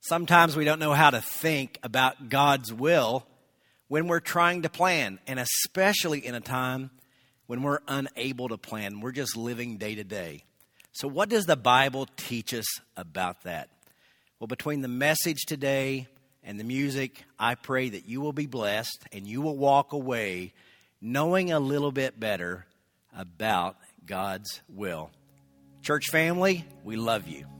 Sometimes we don't know how to think about God's will when we're trying to plan, and especially in a time when we're unable to plan. We're just living day to day. So, what does the Bible teach us about that? Well, between the message today and the music, I pray that you will be blessed and you will walk away knowing a little bit better about God's will. Church family, we love you.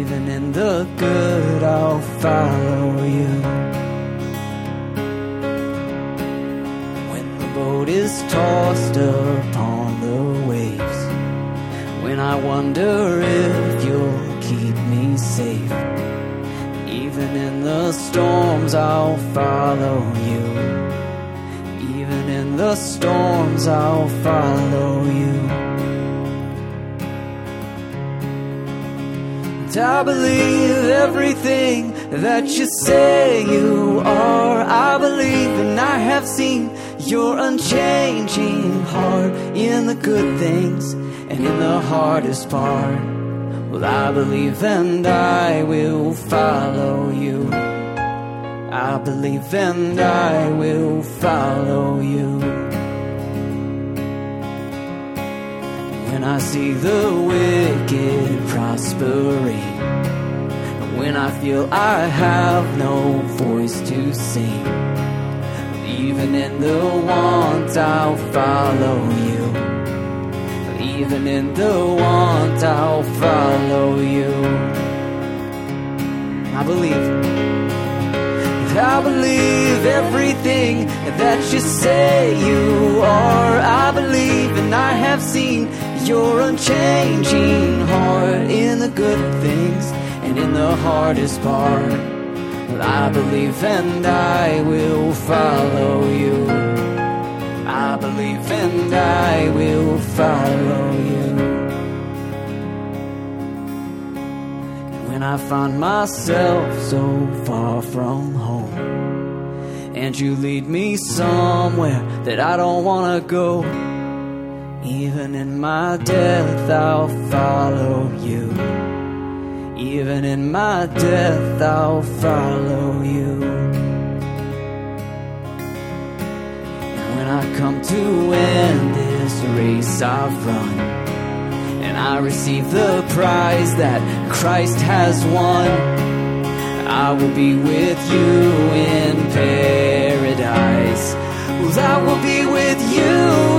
Even in the good, I'll follow you. When the boat is tossed upon the waves. When I wonder if you'll keep me safe. Even in the storms, I'll follow you. Even in the storms, I'll follow you. And I believe everything that you say you are. I believe and I have seen your unchanging heart in the good things and in the hardest part. Well, I believe and I will follow you. I believe and I will follow you. When I see the wicked prospering, and when I feel I have no voice to sing, even in the want, I'll follow you. Even in the want, I'll follow you. I believe. I believe everything that you say you are. I believe and I have seen your unchanging heart in the good things and in the hardest part. Well, I believe and I will follow you. I believe and I will follow you. When I find myself so far from home, and you lead me somewhere that I don't want to go, even in my death, I'll follow you. Even in my death, I'll follow you. And when I come to end this race I've run and I receive the prize that Christ has won, I will be with you in paradise. I will be with you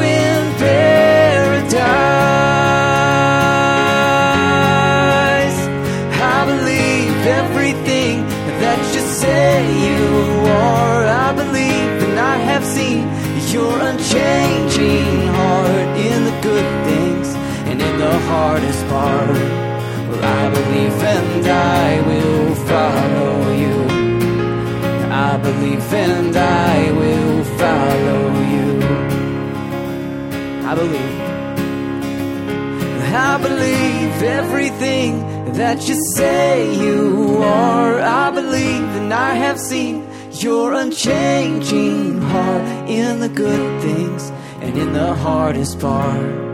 your unchanging heart in the good things and in the hardest part. Well, I believe and I will follow you. I believe and I will follow you. I believe. I believe everything that you say you are. I believe and I have seen your unchanging heart in the good things and in the hardest part.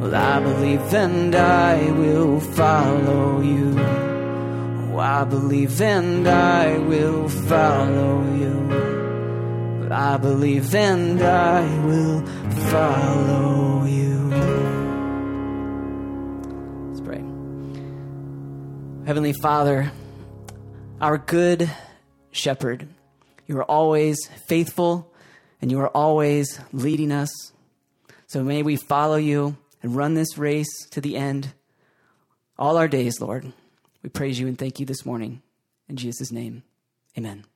Well, I believe and I will follow you. Oh, I believe and I will follow you. I believe and I will follow you. Let's pray. Heavenly Father, our good shepherd. You are always faithful and you are always leading us. So may we follow you and run this race to the end all our days, Lord. We praise you and thank you this morning. In Jesus' name, amen.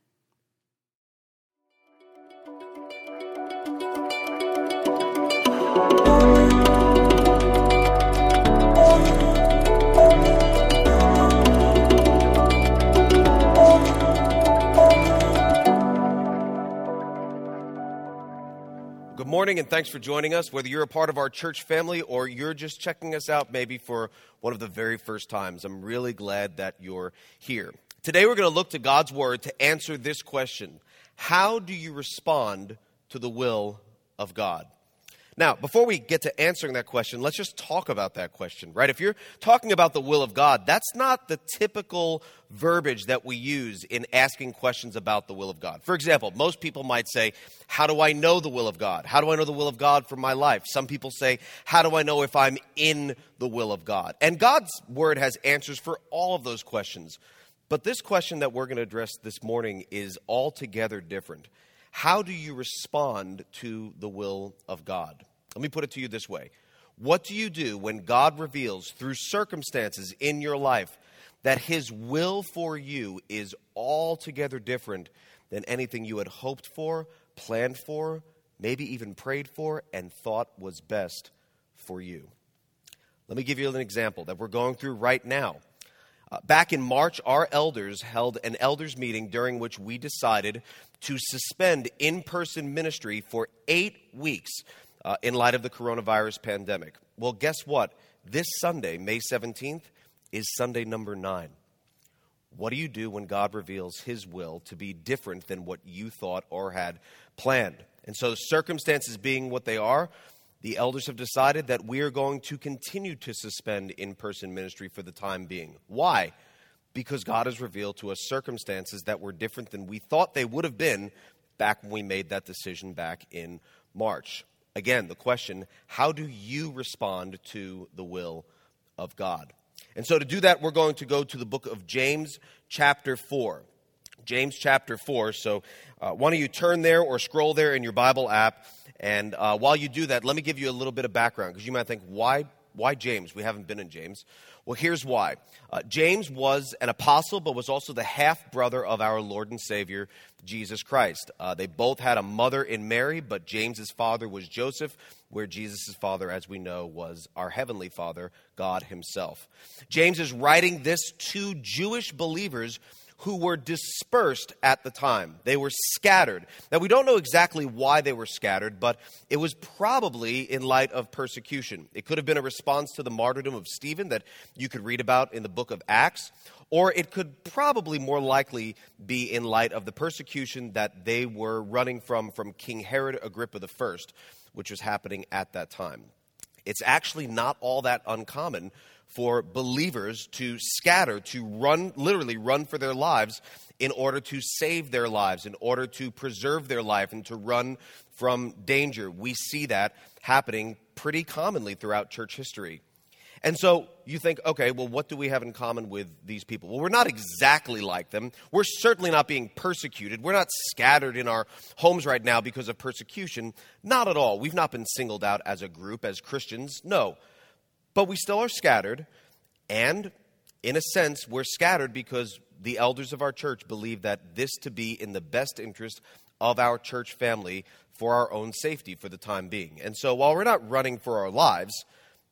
Good morning, and thanks for joining us. Whether you're a part of our church family or you're just checking us out maybe for one of the very first times, I'm really glad that you're here. Today, we're going to look to God's Word to answer this question How do you respond to the will of God? Now, before we get to answering that question, let's just talk about that question, right? If you're talking about the will of God, that's not the typical verbiage that we use in asking questions about the will of God. For example, most people might say, How do I know the will of God? How do I know the will of God for my life? Some people say, How do I know if I'm in the will of God? And God's word has answers for all of those questions. But this question that we're going to address this morning is altogether different. How do you respond to the will of God? Let me put it to you this way What do you do when God reveals through circumstances in your life that His will for you is altogether different than anything you had hoped for, planned for, maybe even prayed for, and thought was best for you? Let me give you an example that we're going through right now. Uh, back in March, our elders held an elders meeting during which we decided to suspend in person ministry for eight weeks uh, in light of the coronavirus pandemic. Well, guess what? This Sunday, May 17th, is Sunday number nine. What do you do when God reveals His will to be different than what you thought or had planned? And so, circumstances being what they are, the elders have decided that we are going to continue to suspend in person ministry for the time being. Why? Because God has revealed to us circumstances that were different than we thought they would have been back when we made that decision back in March. Again, the question how do you respond to the will of God? And so, to do that, we're going to go to the book of James, chapter 4. James, chapter 4. So, uh, why don't you turn there or scroll there in your Bible app? And uh, while you do that, let me give you a little bit of background because you might think, why, why James? We haven't been in James. Well, here's why. Uh, James was an apostle, but was also the half brother of our Lord and Savior, Jesus Christ. Uh, they both had a mother in Mary, but James's father was Joseph, where Jesus' father, as we know, was our heavenly father, God Himself. James is writing this to Jewish believers who were dispersed at the time. They were scattered. Now, we don't know exactly why they were scattered, but it was probably in light of persecution. It could have been a response to the martyrdom of Stephen that you could read about in the book of Acts, or it could probably more likely be in light of the persecution that they were running from from King Herod Agrippa I, which was happening at that time. It's actually not all that uncommon for believers to scatter, to run, literally run for their lives in order to save their lives, in order to preserve their life, and to run from danger. We see that happening pretty commonly throughout church history. And so you think, okay, well, what do we have in common with these people? Well, we're not exactly like them. We're certainly not being persecuted. We're not scattered in our homes right now because of persecution. Not at all. We've not been singled out as a group, as Christians. No. But we still are scattered, and in a sense, we're scattered because the elders of our church believe that this to be in the best interest of our church family for our own safety for the time being. And so while we're not running for our lives,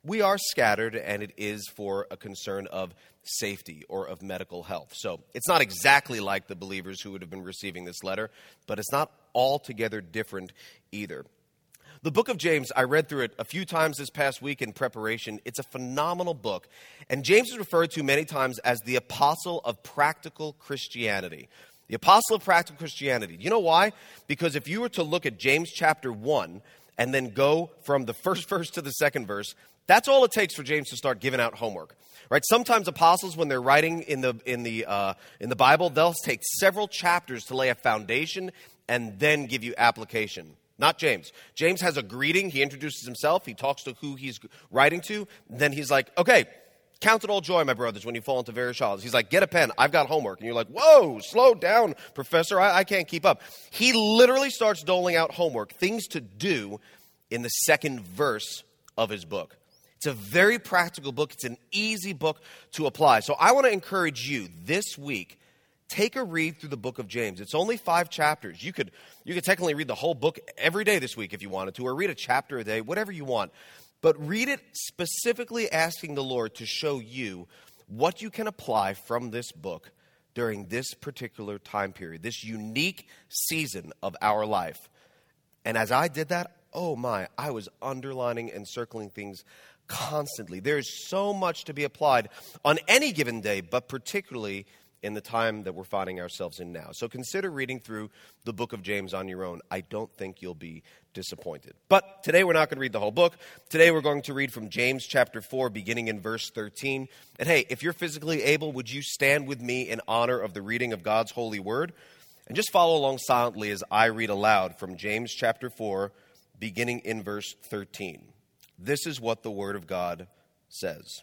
we are scattered, and it is for a concern of safety or of medical health. So it's not exactly like the believers who would have been receiving this letter, but it's not altogether different either. The book of James, I read through it a few times this past week in preparation. It's a phenomenal book. And James is referred to many times as the apostle of practical Christianity. The apostle of practical Christianity. You know why? Because if you were to look at James chapter 1 and then go from the first verse to the second verse, that's all it takes for James to start giving out homework. Right? Sometimes apostles, when they're writing in the, in, the, uh, in the Bible, they'll take several chapters to lay a foundation and then give you application not James. James has a greeting. He introduces himself. He talks to who he's writing to. Then he's like, okay, count it all joy, my brothers, when you fall into various trials. He's like, get a pen. I've got homework. And you're like, whoa, slow down, professor. I, I can't keep up. He literally starts doling out homework, things to do in the second verse of his book. It's a very practical book. It's an easy book to apply. So I want to encourage you this week take a read through the book of James. It's only five chapters. You could, you could technically read the whole book every day this week if you wanted to, or read a chapter a day, whatever you want. But read it specifically asking the Lord to show you what you can apply from this book during this particular time period, this unique season of our life. And as I did that, oh my, I was underlining and circling things constantly. There's so much to be applied on any given day, but particularly in the time that we're finding ourselves in now. So consider reading through the book of James on your own. I don't think you'll be disappointed. But today we're not going to read the whole book. Today we're going to read from James chapter 4, beginning in verse 13. And hey, if you're physically able, would you stand with me in honor of the reading of God's holy word? And just follow along silently as I read aloud from James chapter 4, beginning in verse 13. This is what the word of God says.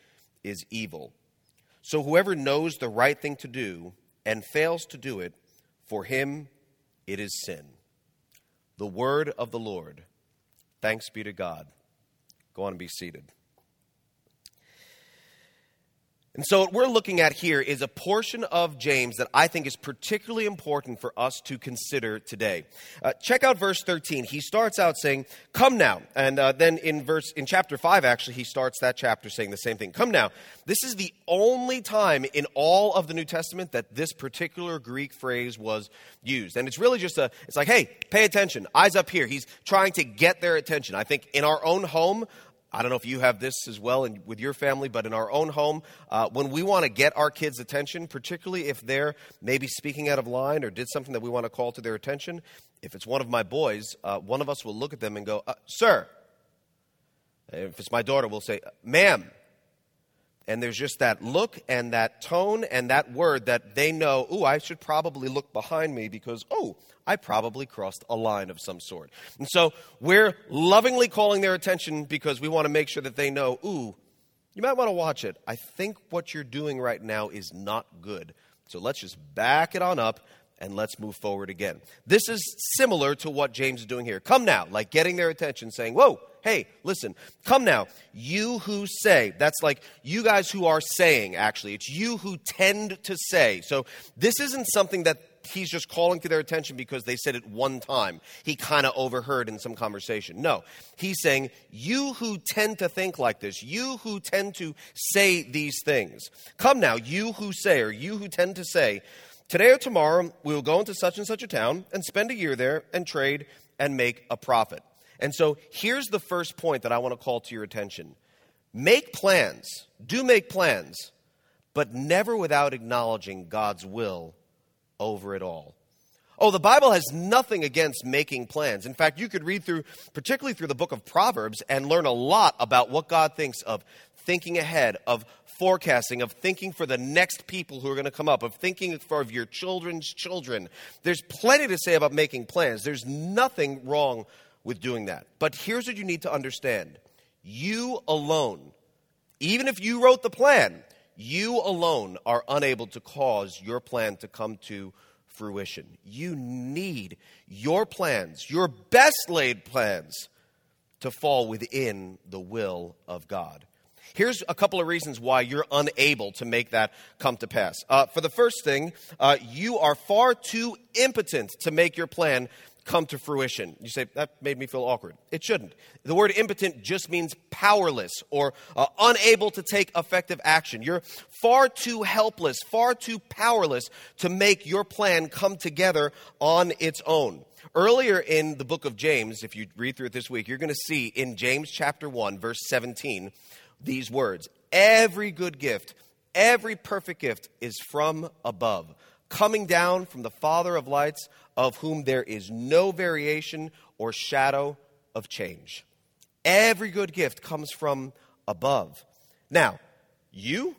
is evil. So whoever knows the right thing to do and fails to do it, for him it is sin. The word of the Lord. Thanks be to God. Go on and be seated. And so, what we're looking at here is a portion of James that I think is particularly important for us to consider today. Uh, check out verse 13. He starts out saying, Come now. And uh, then in verse, in chapter 5, actually, he starts that chapter saying the same thing. Come now. This is the only time in all of the New Testament that this particular Greek phrase was used. And it's really just a, it's like, hey, pay attention. Eyes up here. He's trying to get their attention. I think in our own home, I don't know if you have this as well in, with your family, but in our own home, uh, when we want to get our kids' attention, particularly if they're maybe speaking out of line or did something that we want to call to their attention, if it's one of my boys, uh, one of us will look at them and go, uh, Sir. If it's my daughter, we'll say, Ma'am. And there's just that look and that tone and that word that they know, ooh, I should probably look behind me because, oh, I probably crossed a line of some sort. And so we're lovingly calling their attention because we want to make sure that they know, ooh, you might want to watch it. I think what you're doing right now is not good. So let's just back it on up and let's move forward again. This is similar to what James is doing here. Come now, like getting their attention, saying, Whoa, hey, listen, come now. You who say, that's like you guys who are saying, actually. It's you who tend to say. So this isn't something that he's just calling to their attention because they said it one time. He kind of overheard in some conversation. No, he's saying, You who tend to think like this, you who tend to say these things, come now, you who say, or you who tend to say, Today or tomorrow, we will go into such and such a town and spend a year there and trade and make a profit. And so here's the first point that I want to call to your attention make plans, do make plans, but never without acknowledging God's will over it all. Oh, the Bible has nothing against making plans. In fact, you could read through, particularly through the book of Proverbs, and learn a lot about what God thinks of thinking ahead, of forecasting, of thinking for the next people who are going to come up, of thinking for your children's children. There's plenty to say about making plans. There's nothing wrong with doing that. But here's what you need to understand you alone, even if you wrote the plan, you alone are unable to cause your plan to come to fruition. You need your plans, your best laid plans, to fall within the will of God. Here's a couple of reasons why you're unable to make that come to pass. Uh, for the first thing, uh, you are far too impotent to make your plan come to fruition. You say, that made me feel awkward. It shouldn't. The word impotent just means powerless or uh, unable to take effective action. You're far too helpless, far too powerless to make your plan come together on its own. Earlier in the book of James, if you read through it this week, you're going to see in James chapter 1, verse 17, these words Every good gift, every perfect gift is from above coming down from the Father of lights, of whom there is no variation or shadow of change. Every good gift comes from above. Now, you,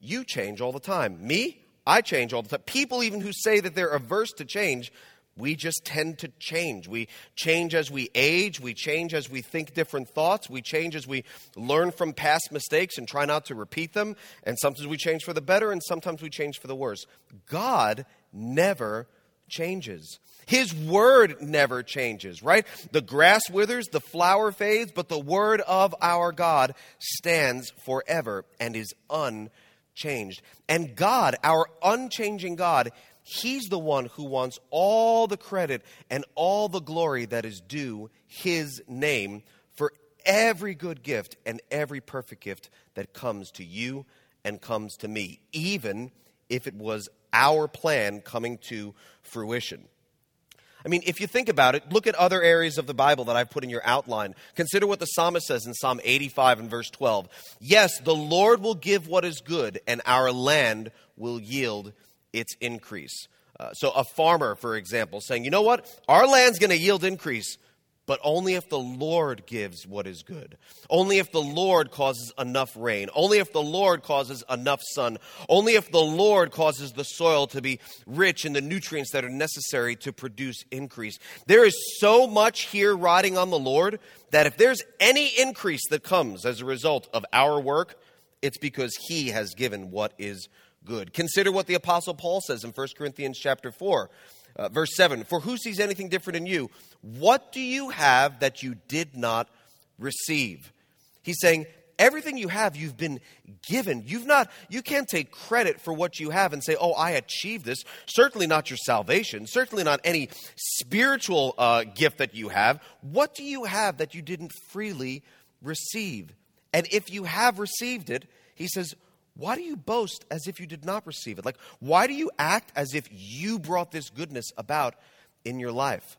you change all the time. Me, I change all the time. People, even who say that they're averse to change, we just tend to change. We change as we age. We change as we think different thoughts. We change as we learn from past mistakes and try not to repeat them. And sometimes we change for the better and sometimes we change for the worse. God never changes. His word never changes, right? The grass withers, the flower fades, but the word of our God stands forever and is unchanged. And God, our unchanging God, He's the one who wants all the credit and all the glory that is due His name for every good gift and every perfect gift that comes to you and comes to me, even if it was our plan coming to fruition. I mean, if you think about it, look at other areas of the Bible that I've put in your outline. Consider what the psalmist says in Psalm 85 and verse 12. Yes, the Lord will give what is good, and our land will yield its increase. Uh, so, a farmer, for example, saying, you know what? Our land's going to yield increase but only if the Lord gives what is good. Only if the Lord causes enough rain. Only if the Lord causes enough sun. Only if the Lord causes the soil to be rich in the nutrients that are necessary to produce increase. There is so much here riding on the Lord that if there's any increase that comes as a result of our work, it's because He has given what is good. Consider what the Apostle Paul says in 1 Corinthians chapter 4. Uh, verse 7 For who sees anything different in you? What do you have that you did not receive? He's saying, everything you have you've been given. You've not you can't take credit for what you have and say oh i achieved this certainly not your salvation. Certainly not any spiritual uh, gift that you have. What do you have that you didn't freely receive? And if you have received it he says why do you boast as if you did not receive it? Like, why do you act as if you brought this goodness about in your life?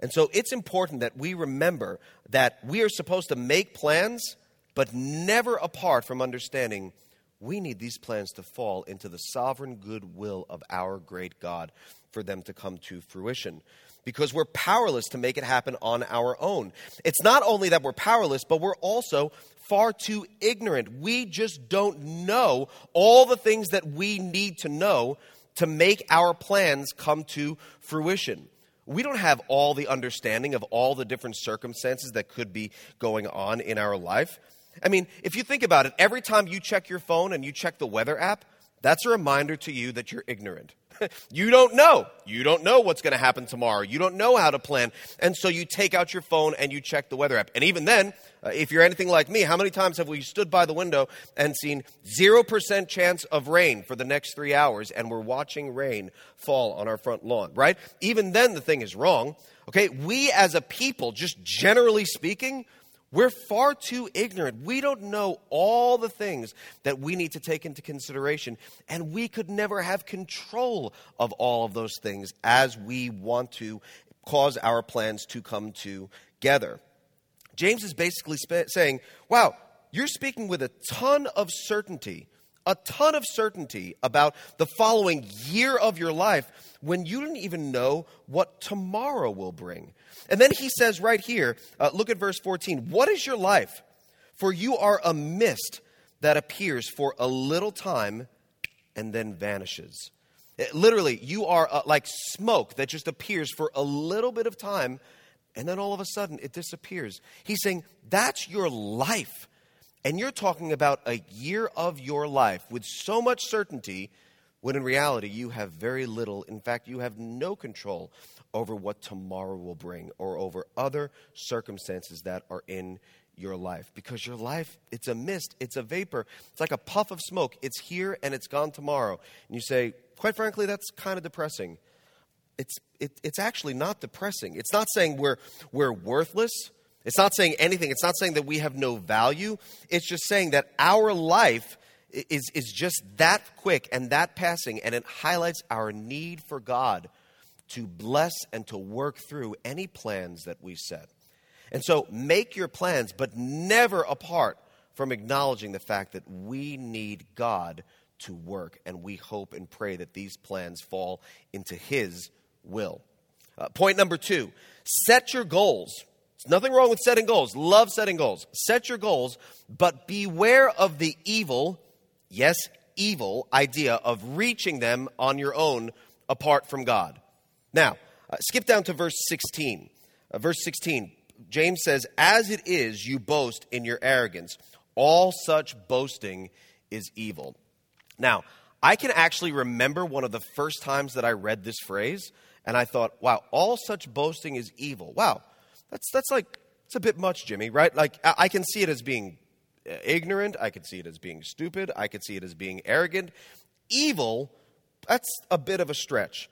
And so it's important that we remember that we are supposed to make plans, but never apart from understanding we need these plans to fall into the sovereign goodwill of our great God for them to come to fruition. Because we're powerless to make it happen on our own. It's not only that we're powerless, but we're also far too ignorant. We just don't know all the things that we need to know to make our plans come to fruition. We don't have all the understanding of all the different circumstances that could be going on in our life. I mean, if you think about it, every time you check your phone and you check the weather app, that's a reminder to you that you're ignorant. you don't know. You don't know what's going to happen tomorrow. You don't know how to plan. And so you take out your phone and you check the weather app. And even then, uh, if you're anything like me, how many times have we stood by the window and seen 0% chance of rain for the next three hours and we're watching rain fall on our front lawn, right? Even then, the thing is wrong. Okay, we as a people, just generally speaking, we're far too ignorant. We don't know all the things that we need to take into consideration, and we could never have control of all of those things as we want to cause our plans to come together. James is basically sp- saying, Wow, you're speaking with a ton of certainty, a ton of certainty about the following year of your life when you didn't even know what tomorrow will bring. And then he says right here, uh, look at verse 14 What is your life? For you are a mist that appears for a little time and then vanishes. It, literally, you are uh, like smoke that just appears for a little bit of time and then all of a sudden it disappears. He's saying, That's your life. And you're talking about a year of your life with so much certainty when in reality you have very little. In fact, you have no control over what tomorrow will bring or over other circumstances that are in your life. Because your life it's a mist it's a vapor. It's like a puff of smoke. It's here and it's gone tomorrow. And you say quite frankly that's kind of depressing. It's it, it's actually not depressing. It's not saying we're we're worthless it's not saying anything it's not saying that we have no value it's just saying that our life is, is just that quick and that passing and it highlights our need for god to bless and to work through any plans that we set. And so make your plans, but never apart from acknowledging the fact that we need God to work, and we hope and pray that these plans fall into His will. Uh, point number two set your goals. There's nothing wrong with setting goals. Love setting goals. Set your goals, but beware of the evil, yes, evil idea of reaching them on your own apart from God. Now, uh, skip down to verse 16. Uh, verse 16, James says, As it is, you boast in your arrogance. All such boasting is evil. Now, I can actually remember one of the first times that I read this phrase, and I thought, wow, all such boasting is evil. Wow, that's, that's like, it's a bit much, Jimmy, right? Like, I, I can see it as being uh, ignorant. I can see it as being stupid. I could see it as being arrogant. Evil, that's a bit of a stretch.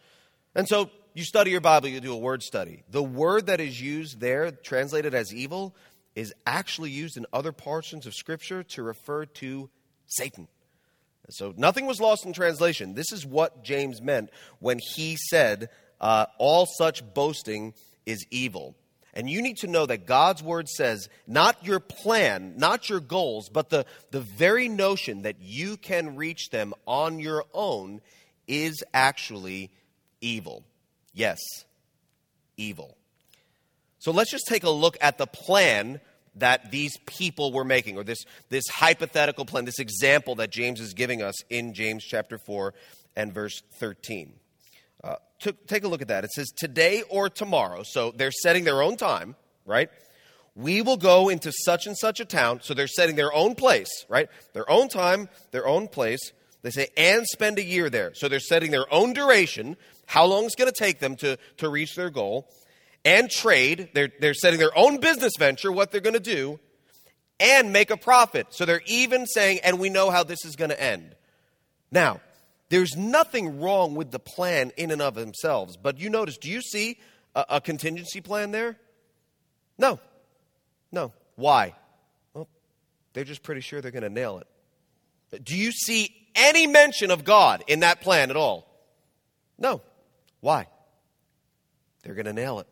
And so you study your Bible, you do a word study. The word that is used there, translated as evil, is actually used in other portions of Scripture to refer to Satan. So nothing was lost in translation. This is what James meant when he said, uh, all such boasting is evil. And you need to know that God's word says not your plan, not your goals, but the, the very notion that you can reach them on your own is actually evil. Yes, evil. So let's just take a look at the plan that these people were making, or this, this hypothetical plan, this example that James is giving us in James chapter 4 and verse 13. Uh, to, take a look at that. It says, Today or tomorrow, so they're setting their own time, right? We will go into such and such a town, so they're setting their own place, right? Their own time, their own place. They say, and spend a year there. So they're setting their own duration, how long it's going to take them to, to reach their goal and trade. They're, they're setting their own business venture, what they're going to do, and make a profit. So they're even saying, and we know how this is going to end. Now, there's nothing wrong with the plan in and of themselves, but you notice, do you see a, a contingency plan there? No. No. Why? Well, they're just pretty sure they're going to nail it. Do you see any mention of God in that plan at all? No. Why? They're going to nail it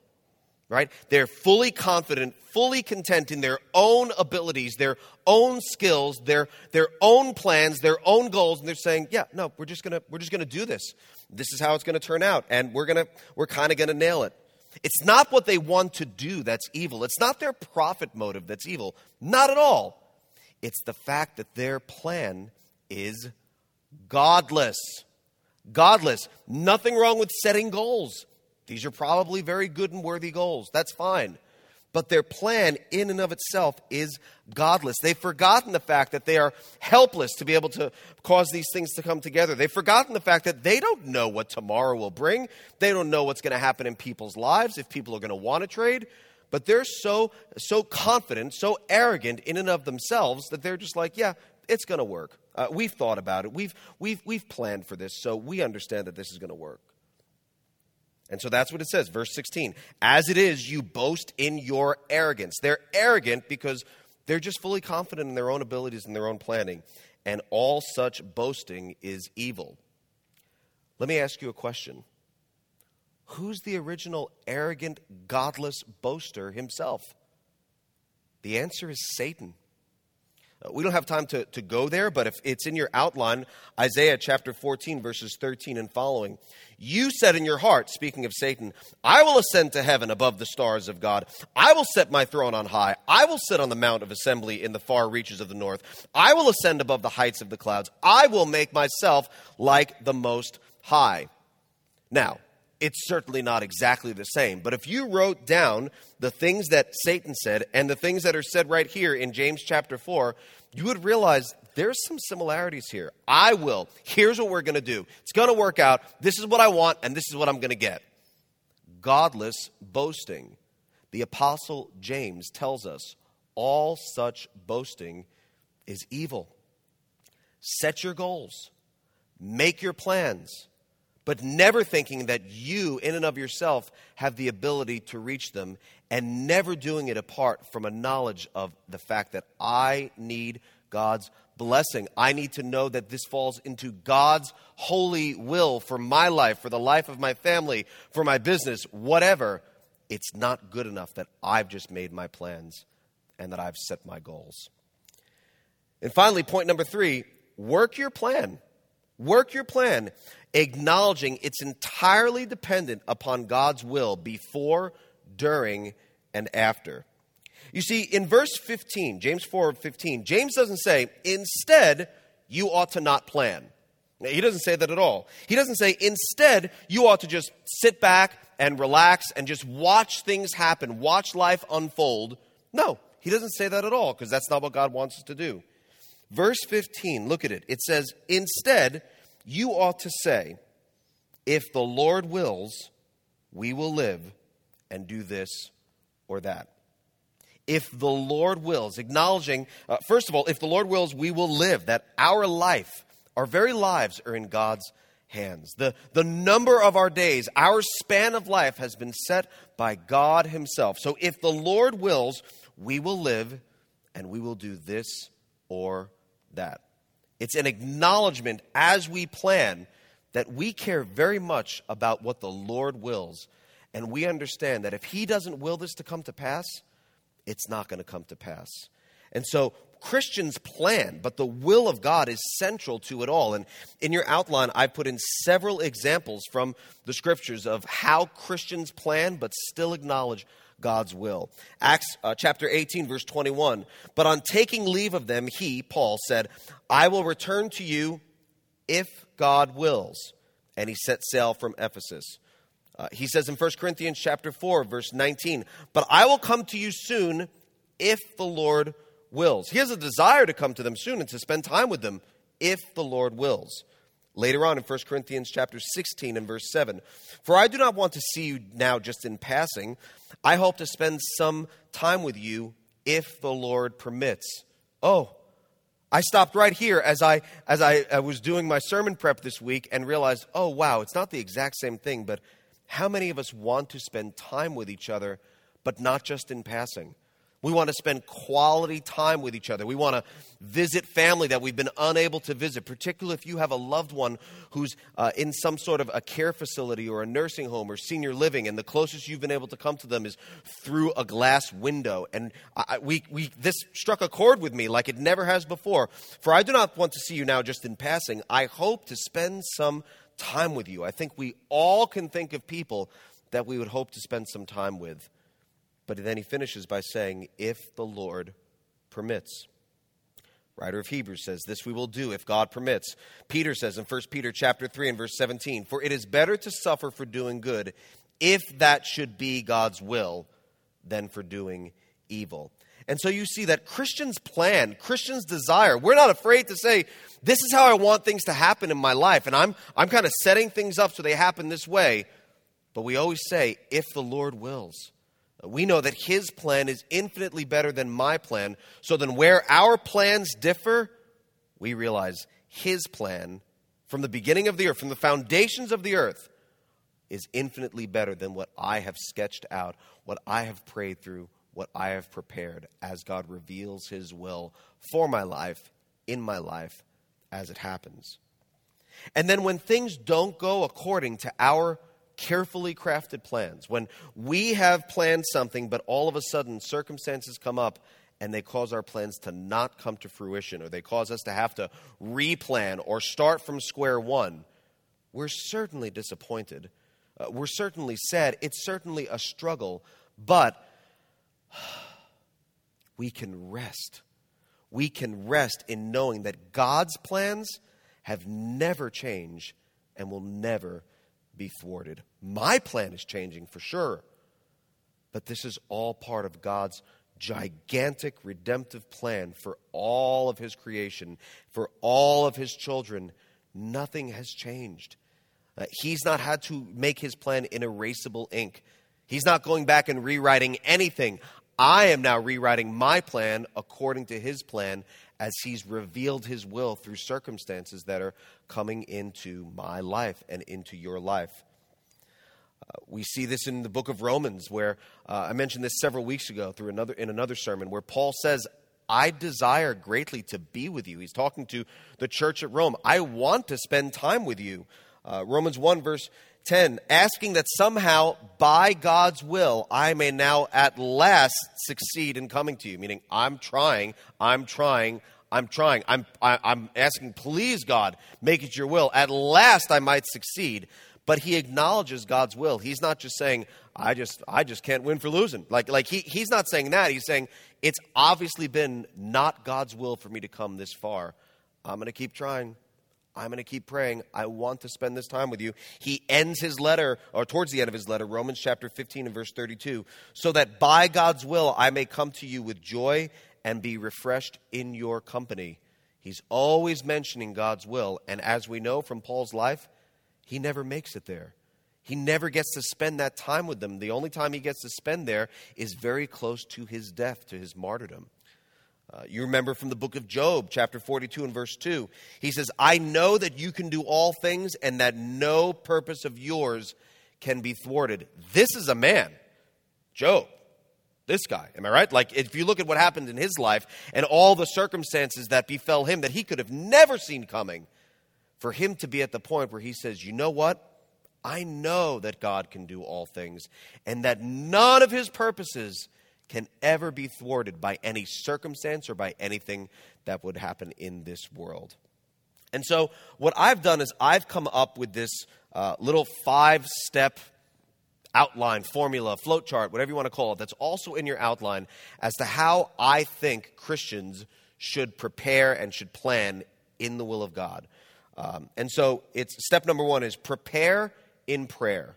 right? They're fully confident, fully content in their own abilities, their own skills, their, their own plans, their own goals, and they're saying, yeah, no, we're just gonna, we're just gonna do this. This is how it's gonna turn out, and we're gonna, we're kind of gonna nail it. It's not what they want to do that's evil. It's not their profit motive that's evil. Not at all. It's the fact that their plan is godless. Godless. Nothing wrong with setting goals. These are probably very good and worthy goals. That's fine. But their plan, in and of itself, is godless. They've forgotten the fact that they are helpless to be able to cause these things to come together. They've forgotten the fact that they don't know what tomorrow will bring. They don't know what's going to happen in people's lives, if people are going to want to trade. But they're so, so confident, so arrogant in and of themselves that they're just like, yeah, it's going to work. Uh, we've thought about it. We've, we've, we've planned for this, so we understand that this is going to work. And so that's what it says, verse 16. As it is, you boast in your arrogance. They're arrogant because they're just fully confident in their own abilities and their own planning. And all such boasting is evil. Let me ask you a question Who's the original arrogant, godless boaster himself? The answer is Satan. We don't have time to, to go there, but if it's in your outline, Isaiah chapter 14, verses 13 and following. You said in your heart, speaking of Satan, I will ascend to heaven above the stars of God. I will set my throne on high. I will sit on the mount of assembly in the far reaches of the north. I will ascend above the heights of the clouds. I will make myself like the Most High. Now, it's certainly not exactly the same. But if you wrote down the things that Satan said and the things that are said right here in James chapter 4, you would realize there's some similarities here. I will. Here's what we're going to do it's going to work out. This is what I want, and this is what I'm going to get. Godless boasting. The Apostle James tells us all such boasting is evil. Set your goals, make your plans but never thinking that you, in and of yourself, have the ability to reach them, and never doing it apart from a knowledge of the fact that I need God's blessing. I need to know that this falls into God's holy will for my life, for the life of my family, for my business, whatever. It's not good enough that I've just made my plans and that I've set my goals. And finally, point number three work your plan. Work your plan acknowledging it's entirely dependent upon God's will before, during, and after. You see, in verse 15, James 4 15, James doesn't say, instead, you ought to not plan. He doesn't say that at all. He doesn't say, instead, you ought to just sit back and relax and just watch things happen, watch life unfold. No, he doesn't say that at all because that's not what God wants us to do. Verse 15, look at it. It says, instead, you ought to say, If the Lord wills, we will live and do this or that. If the Lord wills, acknowledging, uh, first of all, if the Lord wills, we will live, that our life, our very lives, are in God's hands. The, the number of our days, our span of life has been set by God Himself. So if the Lord wills, we will live and we will do this or that. It's an acknowledgement as we plan that we care very much about what the Lord wills, and we understand that if He doesn't will this to come to pass, it's not going to come to pass. And so Christians plan, but the will of God is central to it all. And in your outline, I put in several examples from the scriptures of how Christians plan, but still acknowledge God's will. Acts uh, chapter 18, verse 21. But on taking leave of them, he, Paul, said, I will return to you if God wills. And he set sail from Ephesus. Uh, he says in 1 Corinthians chapter 4, verse 19, But I will come to you soon if the Lord wills. He has a desire to come to them soon and to spend time with them if the Lord wills. Later on in 1 Corinthians chapter 16 and verse 7, For I do not want to see you now just in passing. I hope to spend some time with you if the Lord permits. Oh, I stopped right here as I as I, I, was doing my sermon prep this week and realized, oh wow, it's not the exact same thing, but how many of us want to spend time with each other, but not just in passing? We want to spend quality time with each other. We want to visit family that we've been unable to visit, particularly if you have a loved one who's uh, in some sort of a care facility or a nursing home or senior living, and the closest you've been able to come to them is through a glass window. And I, we, we, this struck a chord with me like it never has before. For I do not want to see you now just in passing. I hope to spend some time with you. I think we all can think of people that we would hope to spend some time with. But then he finishes by saying, if the Lord permits. Writer of Hebrews says, This we will do if God permits. Peter says in 1 Peter chapter 3 and verse 17, For it is better to suffer for doing good, if that should be God's will, than for doing evil. And so you see that Christians plan, Christians desire. We're not afraid to say, This is how I want things to happen in my life. And I'm, I'm kind of setting things up so they happen this way. But we always say, If the Lord wills. We know that His plan is infinitely better than my plan. So then, where our plans differ, we realize His plan from the beginning of the earth, from the foundations of the earth, is infinitely better than what I have sketched out, what I have prayed through, what I have prepared as God reveals His will for my life, in my life, as it happens. And then when things don't go according to our carefully crafted plans. When we have planned something, but all of a sudden circumstances come up and they cause our plans to not come to fruition, or they cause us to have to replan or start from square one, we're certainly disappointed. Uh, we're certainly sad. It's certainly a struggle, but we can rest. We can rest in knowing that God's plans have never changed and will never be thwarted. My plan is changing for sure. But this is all part of God's gigantic redemptive plan for all of His creation, for all of His children. Nothing has changed. Uh, he's not had to make His plan in erasable ink. He's not going back and rewriting anything. I am now rewriting my plan according to His plan as He's revealed His will through circumstances that are coming into my life and into your life. Uh, we see this in the book of Romans, where uh, I mentioned this several weeks ago through another, in another sermon, where Paul says, I desire greatly to be with you. He's talking to the church at Rome. I want to spend time with you. Uh, Romans 1, verse 10, asking that somehow by God's will I may now at last succeed in coming to you, meaning I'm trying, I'm trying, I'm trying. I'm, I, am i am asking, please, God, make it your will. At last I might succeed. But he acknowledges God's will. He's not just saying, I just, I just can't win for losing. Like, like he, he's not saying that. He's saying, it's obviously been not God's will for me to come this far. I'm going to keep trying. I'm going to keep praying. I want to spend this time with you. He ends his letter, or towards the end of his letter, Romans chapter 15 and verse 32, so that by God's will I may come to you with joy and be refreshed in your company. He's always mentioning God's will. And as we know from Paul's life, he never makes it there. He never gets to spend that time with them. The only time he gets to spend there is very close to his death, to his martyrdom. Uh, you remember from the book of Job, chapter 42 and verse 2. He says, I know that you can do all things and that no purpose of yours can be thwarted. This is a man, Job. This guy, am I right? Like, if you look at what happened in his life and all the circumstances that befell him that he could have never seen coming, for him to be at the point where he says, You know what? I know that God can do all things, and that none of his purposes can ever be thwarted by any circumstance or by anything that would happen in this world. And so, what I've done is I've come up with this uh, little five step outline, formula, float chart, whatever you want to call it, that's also in your outline as to how I think Christians should prepare and should plan in the will of God. Um, and so it's step number one is prepare in prayer.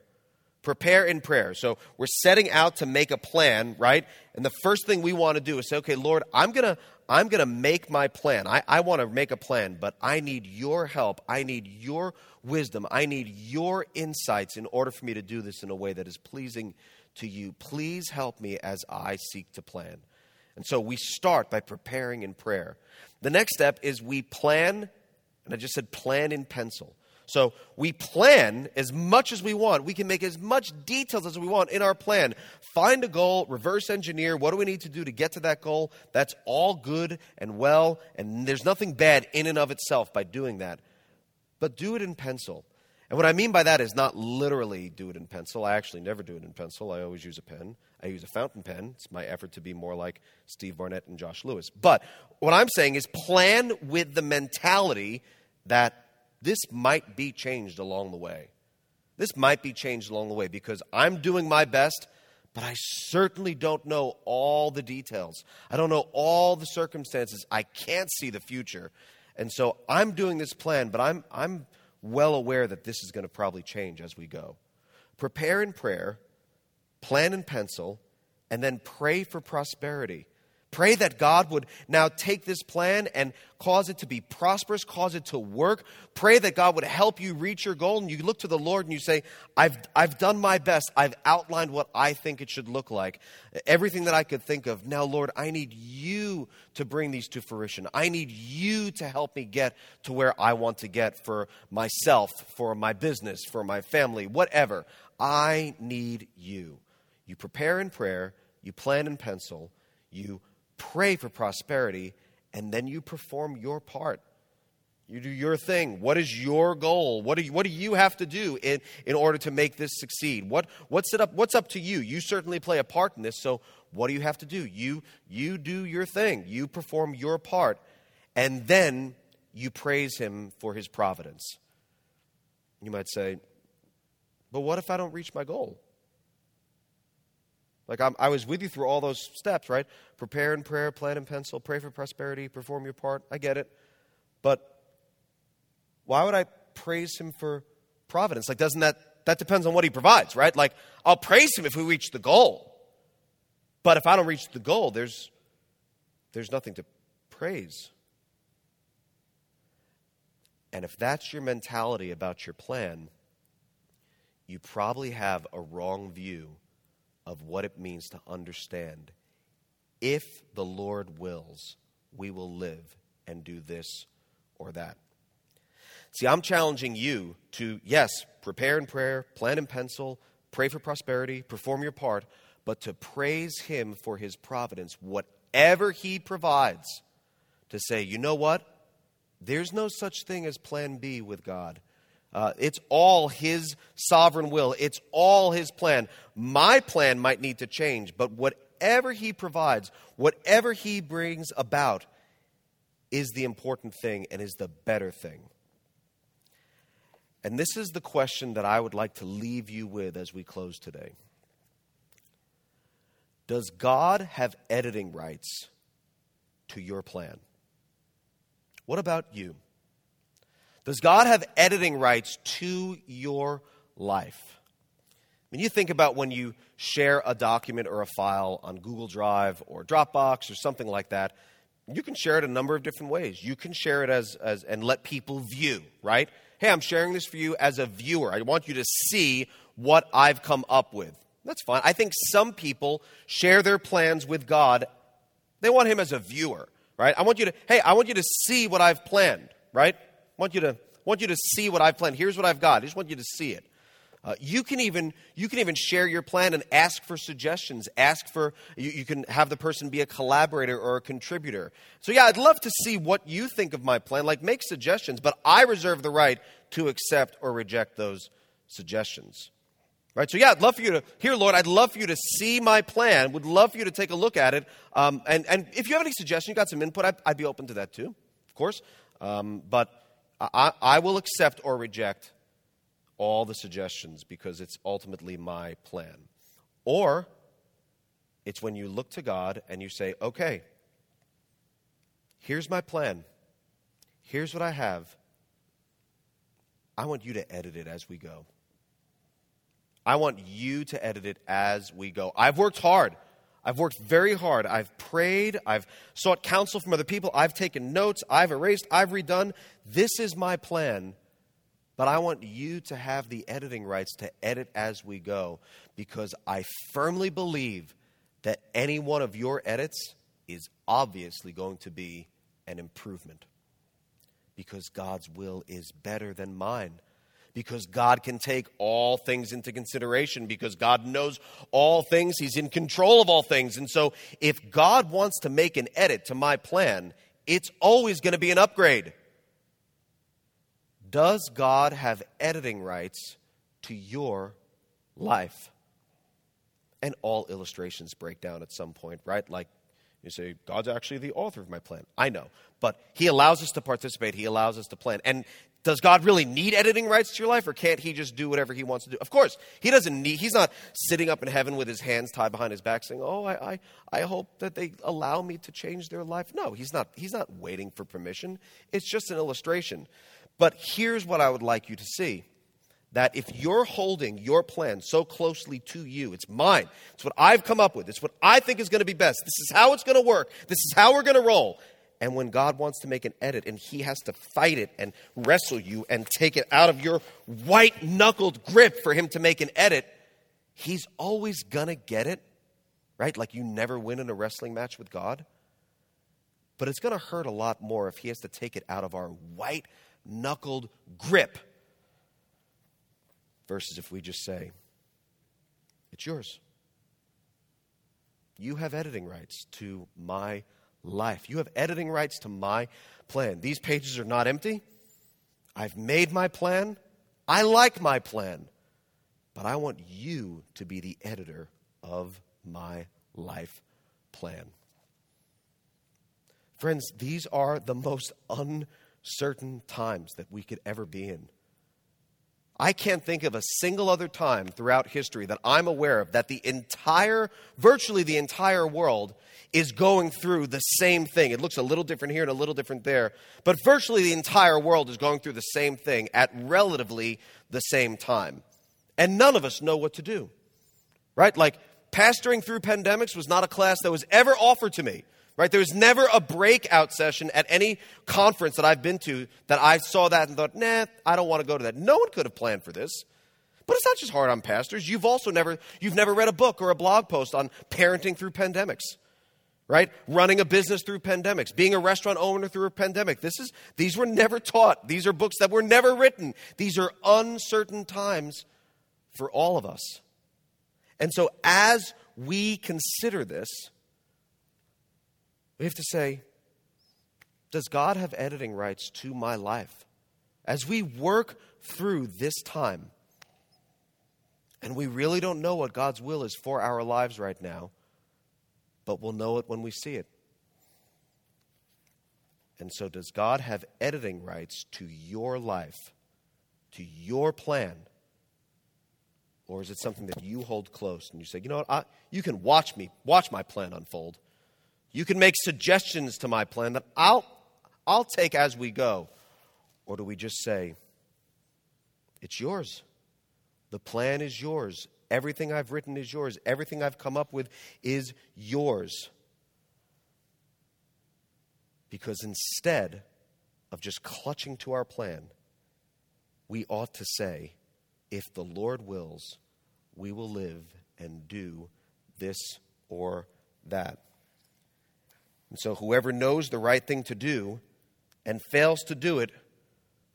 Prepare in prayer. So we're setting out to make a plan, right? And the first thing we want to do is say, okay, Lord, I'm gonna I'm gonna make my plan. I, I want to make a plan, but I need your help. I need your wisdom. I need your insights in order for me to do this in a way that is pleasing to you. Please help me as I seek to plan. And so we start by preparing in prayer. The next step is we plan, and I just said plan in pencil. So we plan as much as we want. We can make as much details as we want in our plan. Find a goal, reverse engineer. What do we need to do to get to that goal? That's all good and well, and there's nothing bad in and of itself by doing that. But do it in pencil. And what I mean by that is not literally do it in pencil. I actually never do it in pencil. I always use a pen. I use a fountain pen. It's my effort to be more like Steve Barnett and Josh Lewis. But what I'm saying is plan with the mentality that this might be changed along the way. This might be changed along the way because I'm doing my best, but I certainly don't know all the details. I don't know all the circumstances. I can't see the future. And so I'm doing this plan, but I'm, I'm well aware that this is going to probably change as we go. Prepare in prayer, plan in pencil, and then pray for prosperity. Pray that God would now take this plan and cause it to be prosperous, cause it to work. Pray that God would help you reach your goal. And you look to the Lord and you say, I've, I've done my best. I've outlined what I think it should look like. Everything that I could think of. Now, Lord, I need you to bring these to fruition. I need you to help me get to where I want to get for myself, for my business, for my family, whatever. I need you. You prepare in prayer, you plan in pencil, you pray for prosperity, and then you perform your part. You do your thing. What is your goal? What do you, what do you have to do in, in order to make this succeed? What, what's, it up, what's up to you? You certainly play a part in this, so what do you have to do? You, you do your thing. You perform your part, and then you praise Him for His providence. You might say, but what if I don't reach my goal? Like I'm, i was with you through all those steps, right? Prepare in prayer, plan in pencil, pray for prosperity, perform your part. I get it. But why would I praise him for providence? Like, doesn't that, that depends on what he provides, right? Like, I'll praise him if we reach the goal. But if I don't reach the goal, there's, there's nothing to praise. And if that's your mentality about your plan, you probably have a wrong view of what it means to understand if the Lord wills, we will live and do this or that. See, I'm challenging you to, yes, prepare in prayer, plan in pencil, pray for prosperity, perform your part, but to praise Him for His providence, whatever He provides, to say, you know what? There's no such thing as plan B with God. Uh, it's all His sovereign will, it's all His plan. My plan might need to change, but whatever He provides, whatever He brings about, is the important thing and is the better thing. And this is the question that I would like to leave you with as we close today. Does God have editing rights to your plan? What about you? Does God have editing rights to your life? When you think about when you share a document or a file on Google Drive or Dropbox or something like that, you can share it a number of different ways. You can share it as, as and let people view, right? Hey, I'm sharing this for you as a viewer. I want you to see what I've come up with. That's fine. I think some people share their plans with God. They want him as a viewer, right? I want you to, hey, I want you to see what I've planned, right? Want you to want you to see what I've planned. Here's what I've got. I just want you to see it. Uh, you can even you can even share your plan and ask for suggestions. Ask for you, you can have the person be a collaborator or a contributor. So yeah, I'd love to see what you think of my plan. Like make suggestions, but I reserve the right to accept or reject those suggestions. Right? So, yeah, I'd love for you to, here, Lord, I'd love for you to see my plan, would love for you to take a look at it. Um, and, and if you have any suggestions, you got some input, I'd, I'd be open to that too, of course. Um, but I, I will accept or reject all the suggestions because it's ultimately my plan. Or it's when you look to God and you say, okay, here's my plan, here's what I have. I want you to edit it as we go. I want you to edit it as we go. I've worked hard. I've worked very hard. I've prayed. I've sought counsel from other people. I've taken notes. I've erased. I've redone. This is my plan. But I want you to have the editing rights to edit as we go because I firmly believe that any one of your edits is obviously going to be an improvement because God's will is better than mine because God can take all things into consideration, because God knows all things. He's in control of all things. And so, if God wants to make an edit to my plan, it's always going to be an upgrade. Does God have editing rights to your life? And all illustrations break down at some point, right? Like you say, God's actually the author of my plan. I know. But He allows us to participate, He allows us to plan. And does God really need editing rights to your life, or can't He just do whatever He wants to do? Of course, He doesn't need. He's not sitting up in heaven with His hands tied behind His back, saying, "Oh, I, I, I hope that they allow me to change their life." No, He's not. He's not waiting for permission. It's just an illustration. But here's what I would like you to see: that if you're holding your plan so closely to you, it's mine. It's what I've come up with. It's what I think is going to be best. This is how it's going to work. This is how we're going to roll. And when God wants to make an edit and he has to fight it and wrestle you and take it out of your white knuckled grip for him to make an edit, he's always to get it, right? Like you never win in a wrestling match with God. But it's to hurt a lot more if he has to take it out of our white knuckled grip versus if we just say, It's yours. You have editing rights to my life. You have editing rights to my plan. These pages are not empty. I've made my plan. I like my plan. But I want you to be the editor of my life plan. Friends, these are the most uncertain times that we could ever be in. I can't think of a single other time throughout history that I'm aware of that the entire, virtually the entire world is going through the same thing. It looks a little different here and a little different there, but virtually the entire world is going through the same thing at relatively the same time. And none of us know what to do. Right? Like, pastoring through pandemics was not a class that was ever offered to me. Right? There was never a breakout session at any conference that I've been to that I saw that and thought, nah, I don't want to go to that. No one could have planned for this. But it's not just hard on pastors. You've also never, you've never read a book or a blog post on parenting through pandemics right? Running a business through pandemics, being a restaurant owner through a pandemic. This is these were never taught. These are books that were never written. These are uncertain times for all of us. And so as we consider this, we have to say, does God have editing rights to my life? As we work through this time, and we really don't know what God's will is for our lives right now, but we'll know it when we see it. And so, does God have editing rights to your life, to your plan? Or is it something that you hold close and you say, you know what, I, you can watch me, watch my plan unfold. You can make suggestions to my plan that I'll, I'll take as we go. Or do we just say, it's yours? The plan is yours. Everything I've written is yours. Everything I've come up with is yours. Because instead of just clutching to our plan, we ought to say, if the Lord wills, we will live and do this or that. And so, whoever knows the right thing to do and fails to do it,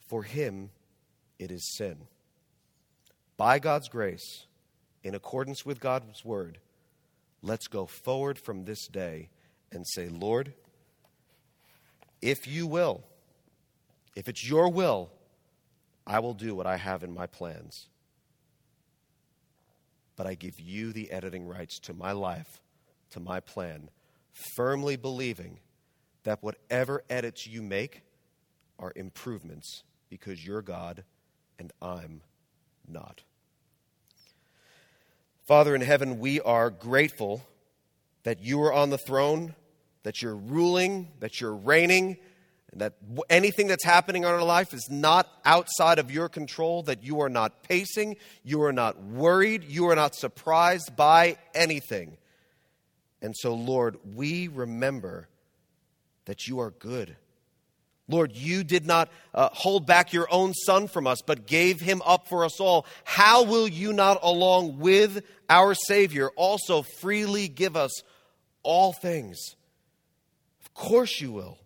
for him it is sin. by God's grace, in accordance with God's word, let's go forward from this day and say, Lord, if you will, if it's your will, I will do what I have in my plans. But I give you the editing rights to my life, to my plan, firmly believing that whatever edits you make are improvements because you're God and I'm not. Father in heaven, we are grateful that you are on the throne, that you're ruling, that you're reigning, and that anything that's happening in our life is not outside of your control, that you are not pacing, you are not worried, you are not surprised by anything. And so, Lord, we remember that you are good. Lord, you did not uh, hold back your own son from us, but gave him up for us all. How will you not, along with our Savior, also freely give us all things? Of course you will.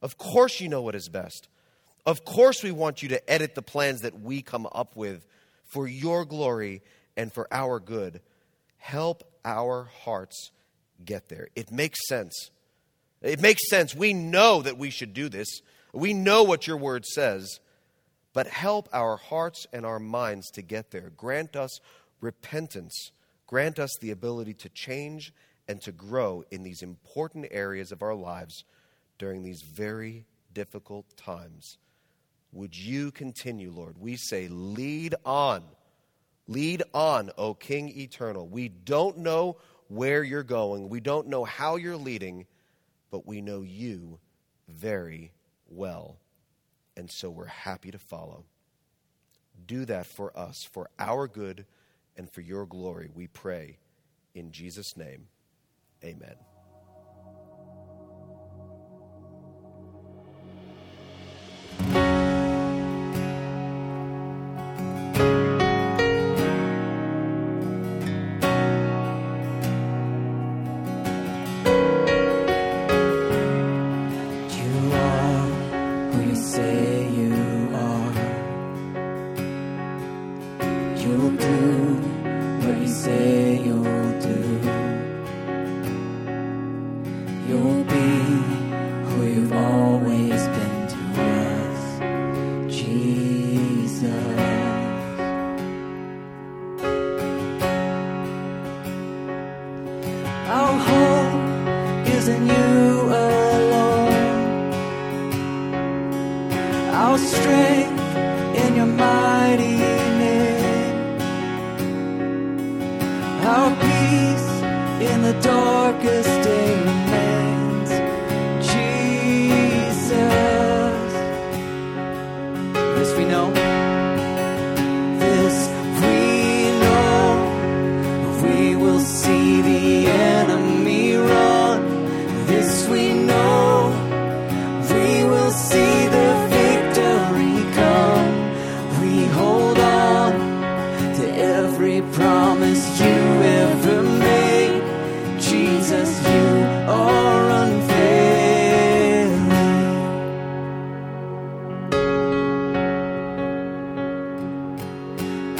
Of course you know what is best. Of course we want you to edit the plans that we come up with for your glory and for our good. Help our hearts get there. It makes sense. It makes sense. We know that we should do this. We know what your word says. But help our hearts and our minds to get there. Grant us repentance. Grant us the ability to change and to grow in these important areas of our lives during these very difficult times. Would you continue, Lord? We say, lead on. Lead on, O King eternal. We don't know where you're going, we don't know how you're leading, but we know you very well. And so we're happy to follow. Do that for us, for our good and for your glory, we pray. In Jesus' name, amen.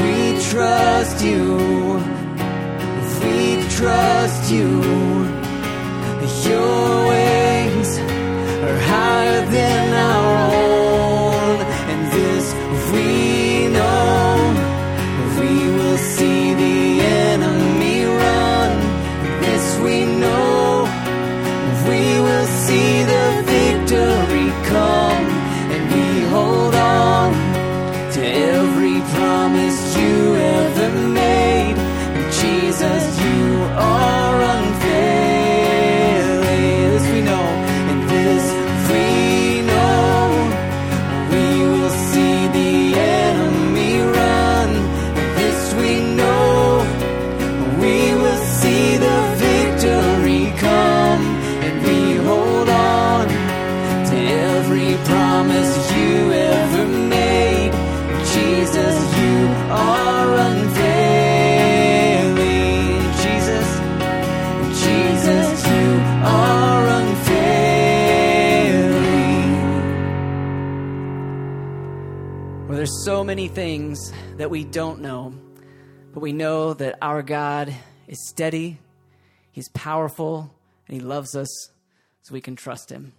We trust you. We trust you. Your wings are higher than many things that we don't know, but we know that our God is steady, He's powerful, and He loves us, so we can trust Him.